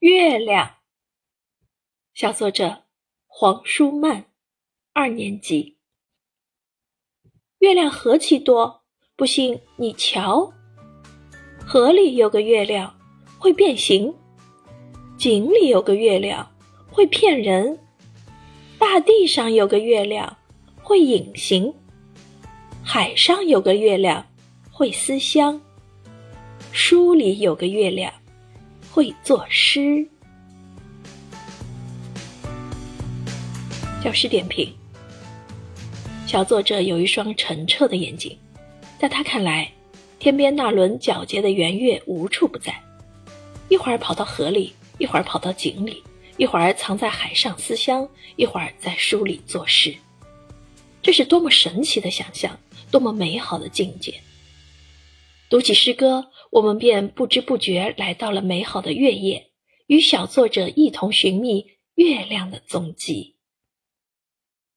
月亮。小作者黄舒曼，二年级。月亮何其多，不信你瞧。河里有个月亮，会变形；井里有个月亮，会骗人；大地上有个月亮，会隐形；海上有个月亮，会思乡；书里有个月亮，会作诗。教师点评：小作者有一双澄澈的眼睛，在他看来，天边那轮皎洁的圆月无处不在，一会儿跑到河里，一会儿跑到井里，一会儿藏在海上思乡，一会儿在书里作诗。这是多么神奇的想象，多么美好的境界！读起诗歌，我们便不知不觉来到了美好的月夜，与小作者一同寻觅月亮的踪迹。